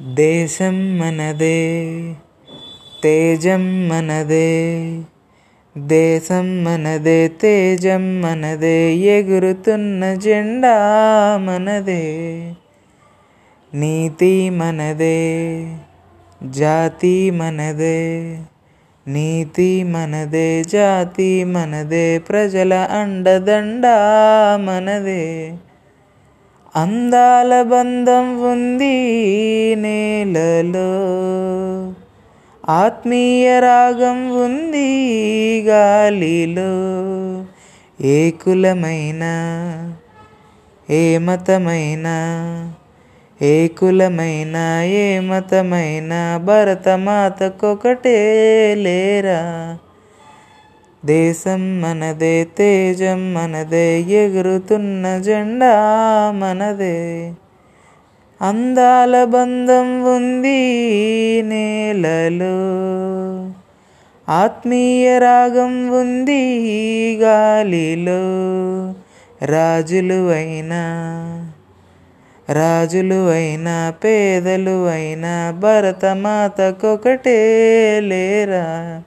దేశం మనదే తేజం మనదే దేశం మనదే తేజం మనదే ఎగురుతున్న జెండా మనదే నీతి మనదే జాతి మనదే నీతి మనదే జాతి మనదే ప్రజల అండదండ మనదే. అందాల బంధం ఉంది నేలలో. ఆత్మీయ రాగం ఉంది గాలిలో. ఏ కులమైన ఏ మతమైన ఏ కులమైన ఏ మతమైన భరతమాతకొకటే లేరా? దేశం మనదే తేజం మనదే ఎగురుతున్న జెండా మనదే. అందాల బంధం ఉంది నేలలో. ఆత్మీయ రాగం ఉంది గాలిలో. రాజులు అయినా రాజులు అయినా పేదలు అయినా భరతమాతకొకటే లేరా?